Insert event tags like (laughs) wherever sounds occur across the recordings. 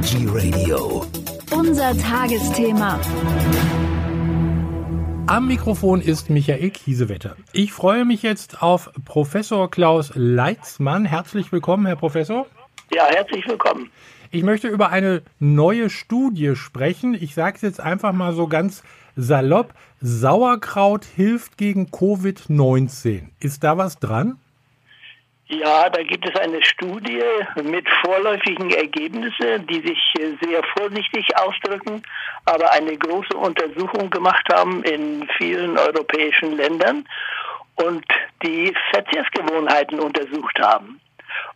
Energy Radio. Unser Tagesthema. Am Mikrofon ist Michael Kiesewetter. Ich freue mich jetzt auf Professor Klaus Leitzmann. Herzlich willkommen, Herr Professor. Ja, herzlich willkommen. Ich möchte über eine neue Studie sprechen. Ich sage es jetzt einfach mal so ganz salopp. Sauerkraut hilft gegen Covid-19. Ist da was dran? Ja, da gibt es eine Studie mit vorläufigen Ergebnissen, die sich sehr vorsichtig ausdrücken, aber eine große Untersuchung gemacht haben in vielen europäischen Ländern und die Verzehrsgewohnheiten untersucht haben.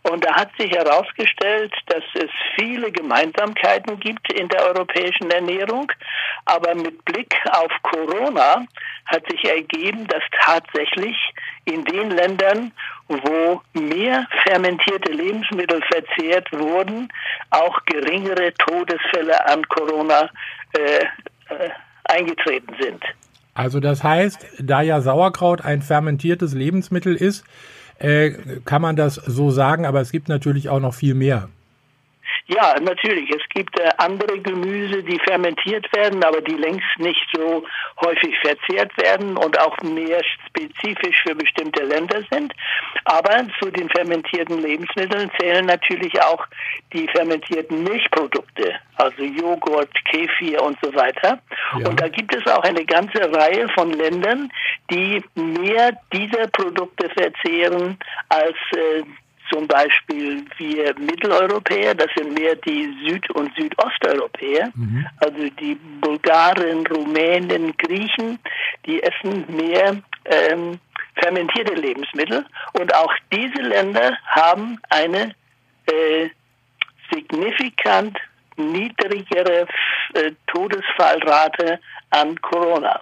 Und da hat sich herausgestellt, dass es viele Gemeinsamkeiten gibt in der europäischen Ernährung. Aber mit Blick auf Corona hat sich ergeben, dass tatsächlich in den Ländern, wo mehr fermentierte Lebensmittel verzehrt wurden, auch geringere Todesfälle an Corona äh, äh, eingetreten sind. Also das heißt, da ja Sauerkraut ein fermentiertes Lebensmittel ist, äh, kann man das so sagen, aber es gibt natürlich auch noch viel mehr. Ja, natürlich. Es gibt äh, andere Gemüse, die fermentiert werden, aber die längst nicht so häufig verzehrt werden und auch mehr spezifisch für bestimmte Länder sind. Aber zu den fermentierten Lebensmitteln zählen natürlich auch die fermentierten Milchprodukte, also Joghurt, Kefir und so weiter. Ja. Und da gibt es auch eine ganze Reihe von Ländern, die mehr dieser Produkte verzehren als äh, zum Beispiel wir Mitteleuropäer, das sind mehr die Süd- und Südosteuropäer, mhm. also die Bulgaren, Rumänen, Griechen, die essen mehr ähm, fermentierte Lebensmittel und auch diese Länder haben eine äh, signifikant niedrigere äh, Todesfallrate an Corona.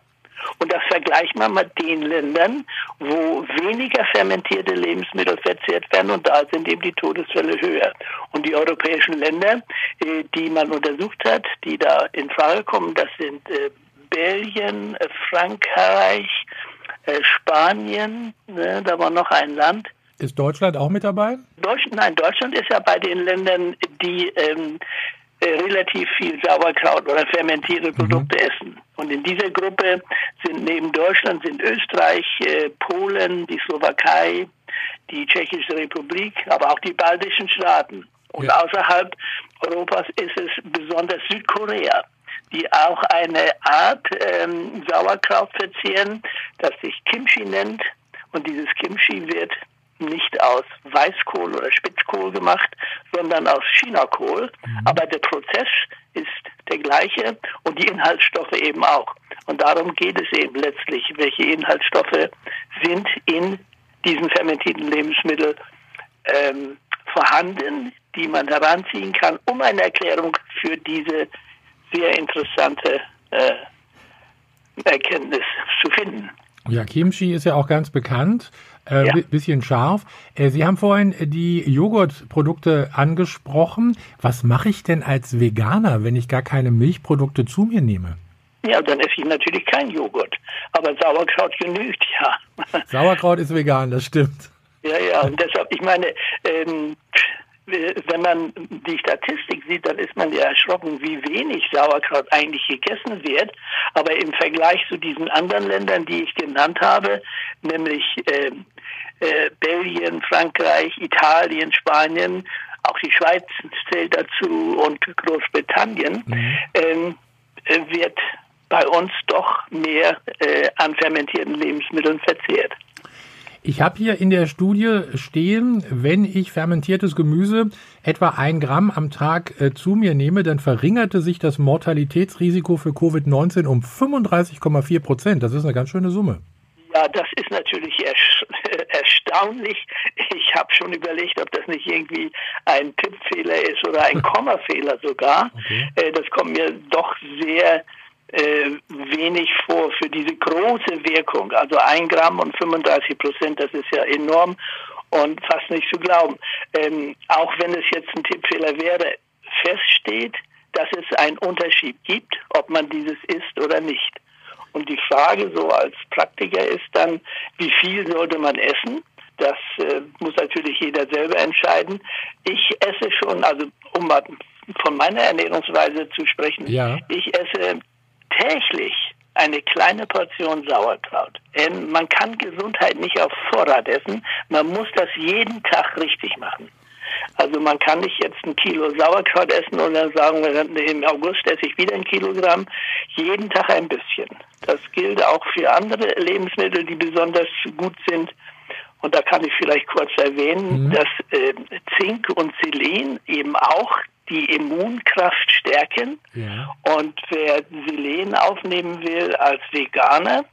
Und das vergleicht man mit den Ländern, wo weniger fermentierte Lebensmittel verzehrt werden und da sind eben die Todesfälle höher. Und die europäischen Länder, äh, die man untersucht hat, die da in Frage kommen, das sind äh, Belgien, äh, Frankreich, Spanien, ne, da war noch ein Land. Ist Deutschland auch mit dabei? Deutsch, nein, Deutschland ist ja bei den Ländern, die ähm, relativ viel Sauerkraut oder fermentierte mhm. Produkte mhm. essen. Und in dieser Gruppe sind neben Deutschland sind Österreich, äh, Polen, die Slowakei, die Tschechische Republik, aber auch die baltischen Staaten. Und ja. außerhalb Europas ist es besonders Südkorea, die auch eine Art ähm, Sauerkraut verzehren, das sich Kimchi nennt. Und dieses Kimchi wird nicht aus Weißkohl oder Spitzkohl gemacht, sondern aus Chinakohl. Mhm. Aber der Prozess ist der gleiche und die Inhaltsstoffe eben auch. Und darum geht es eben letztlich, welche Inhaltsstoffe sind in diesen fermentierten Lebensmitteln ähm, vorhanden, die man heranziehen kann, um eine Erklärung für diese sehr interessante äh, Erkenntnis zu finden. Ja, Kimchi ist ja auch ganz bekannt, äh, ja. bisschen scharf. Äh, Sie haben vorhin die Joghurtprodukte angesprochen. Was mache ich denn als Veganer, wenn ich gar keine Milchprodukte zu mir nehme? Ja, dann esse ich natürlich kein Joghurt. Aber Sauerkraut genügt, ja. Sauerkraut ist vegan, das stimmt. Ja, ja, und deshalb, ich meine, ähm, wenn man die Statistik sieht, dann ist man ja erschrocken, wie wenig Sauerkraut eigentlich gegessen wird. Aber im Vergleich zu diesen anderen Ländern, die ich genannt habe, nämlich äh, äh, Belgien, Frankreich, Italien, Spanien, auch die Schweiz zählt dazu und Großbritannien, mhm. ähm, äh, wird bei uns doch mehr äh, an fermentierten Lebensmitteln verzehrt. Ich habe hier in der Studie stehen, wenn ich fermentiertes Gemüse etwa ein Gramm am Tag äh, zu mir nehme, dann verringerte sich das Mortalitätsrisiko für Covid-19 um 35,4 Prozent. Das ist eine ganz schöne Summe. Ja, das ist natürlich (laughs) erstaunlich. Ich habe schon überlegt, ob das nicht irgendwie ein Tippfehler ist oder ein (laughs) Kommafehler sogar. Okay. Äh, das kommt mir doch sehr äh, wenig vor für diese große Wirkung. Also ein Gramm und 35 Prozent, das ist ja enorm und fast nicht zu glauben. Ähm, auch wenn es jetzt ein Tippfehler wäre, feststeht, dass es einen Unterschied gibt, ob man dieses isst oder nicht. Und die Frage so als Praktiker ist dann, wie viel sollte man essen? Das äh, muss natürlich jeder selber entscheiden. Ich esse schon, also um mal von meiner Ernährungsweise zu sprechen. Ja. Ich esse täglich eine kleine Portion Sauerkraut. Denn man kann Gesundheit nicht auf Vorrat essen. Man muss das jeden Tag richtig machen. Also man kann nicht jetzt ein Kilo Sauerkraut essen und dann sagen im August esse ich wieder ein Kilogramm. Jeden Tag ein bisschen. Das gilt auch für andere Lebensmittel, die besonders gut sind. Und da kann ich vielleicht kurz erwähnen, mhm. dass äh, Zink und Selen eben auch die Immunkraft stärken. Ja. Und wer Selen aufnehmen will als Veganer,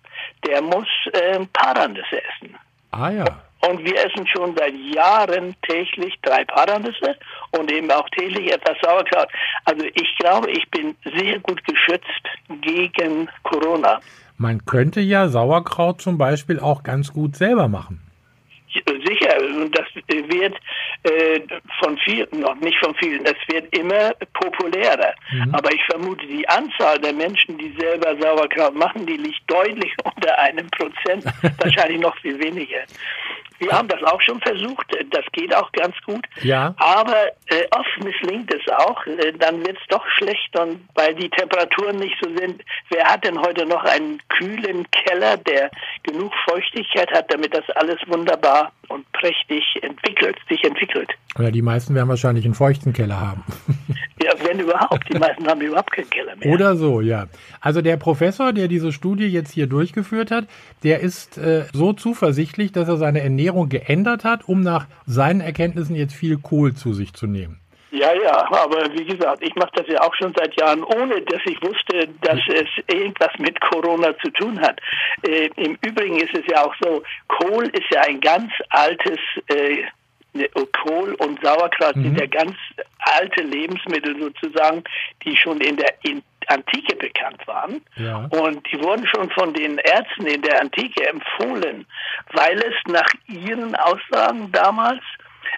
der muss äh, Paranüsse essen. Ah ja. Und wir essen schon seit Jahren täglich drei Paranüsse und eben auch täglich etwas Sauerkraut. Also ich glaube, ich bin sehr gut geschützt gegen Corona. Man könnte ja Sauerkraut zum Beispiel auch ganz gut selber machen. Sicher, das wird äh, von vielen, noch nicht von vielen, das wird immer populärer. Mhm. Aber ich vermute, die Anzahl der Menschen, die selber Sauerkraut machen, die liegt deutlich (laughs) unter einem Prozent, (laughs) wahrscheinlich noch viel weniger. Wir haben das auch schon versucht, das geht auch ganz gut. Ja. Aber äh, oft misslingt es auch, äh, dann wird es doch schlecht und weil die Temperaturen nicht so sind. Wer hat denn heute noch einen kühlen Keller, der genug Feuchtigkeit hat, damit das alles wunderbar und prächtig entwickelt, sich entwickelt? Oder die meisten werden wahrscheinlich einen feuchten Keller haben. (laughs) Wenn überhaupt. Die meisten haben überhaupt keinen Keller mehr. Oder so, ja. Also der Professor, der diese Studie jetzt hier durchgeführt hat, der ist äh, so zuversichtlich, dass er seine Ernährung geändert hat, um nach seinen Erkenntnissen jetzt viel Kohl zu sich zu nehmen. Ja, ja, aber wie gesagt, ich mache das ja auch schon seit Jahren, ohne dass ich wusste, dass es irgendwas mit Corona zu tun hat. Äh, Im Übrigen ist es ja auch so, Kohl ist ja ein ganz altes äh, Kohl und Sauerkraut mhm. sind ja ganz alte Lebensmittel sozusagen, die schon in der Antike bekannt waren. Ja. Und die wurden schon von den Ärzten in der Antike empfohlen, weil es nach ihren Aussagen damals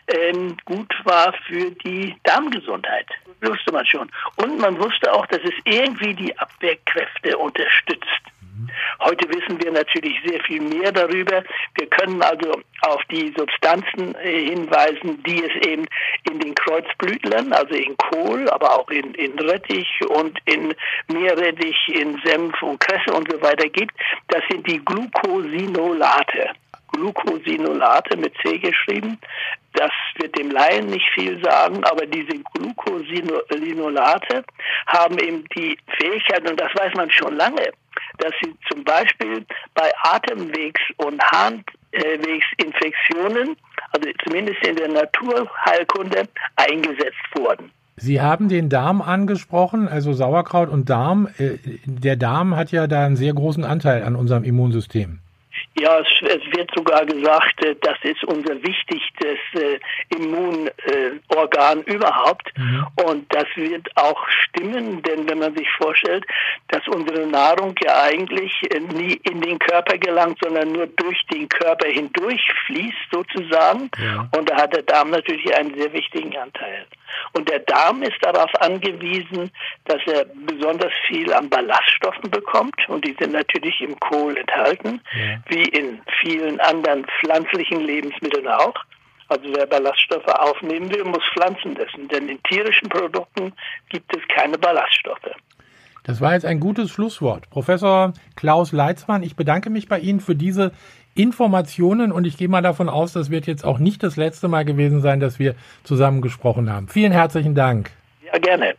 ähm, gut war für die Darmgesundheit. Wusste man schon. Und man wusste auch, dass es irgendwie die Abwehrkräfte unterstützt. Heute wissen wir natürlich sehr viel mehr darüber. Wir können also auf die Substanzen äh, hinweisen, die es eben in den Kreuzblütlern, also in Kohl, aber auch in, in Rettich und in Meerrettich, in Senf und Kresse und so weiter gibt. Das sind die Glucosinolate. Glucosinolate mit C geschrieben. Das wird dem Laien nicht viel sagen, aber diese Glucosinolate haben eben die Fähigkeit, und das weiß man schon lange, dass sie zum Beispiel bei Atemwegs- und Harnwegsinfektionen, also zumindest in der Naturheilkunde, eingesetzt wurden. Sie haben den Darm angesprochen, also Sauerkraut und Darm. Äh, der Darm hat ja da einen sehr großen Anteil an unserem Immunsystem. Ja, es, wird sogar gesagt, äh, das ist unser wichtigstes äh, überhaupt. Mhm. Und das wird auch stimmen, denn wenn man sich vorstellt, dass unsere Nahrung ja eigentlich äh, nie in den Körper gelangt, sondern nur durch den Körper hindurch fließt sozusagen. Ja. Und da hat der Darm natürlich einen sehr wichtigen Anteil. Und der Darm ist darauf angewiesen, dass er besonders viel an Ballaststoffen bekommt. Und die sind natürlich im Kohl enthalten, ja. wie in vielen anderen pflanzlichen Lebensmitteln auch. Also wer Ballaststoffe aufnehmen will, muss Pflanzen essen. Denn in tierischen Produkten gibt es keine Ballaststoffe. Das war jetzt ein gutes Schlusswort. Professor Klaus Leitzmann, ich bedanke mich bei Ihnen für diese Informationen und ich gehe mal davon aus, das wird jetzt auch nicht das letzte Mal gewesen sein, dass wir zusammen gesprochen haben. Vielen herzlichen Dank. Ja, gerne.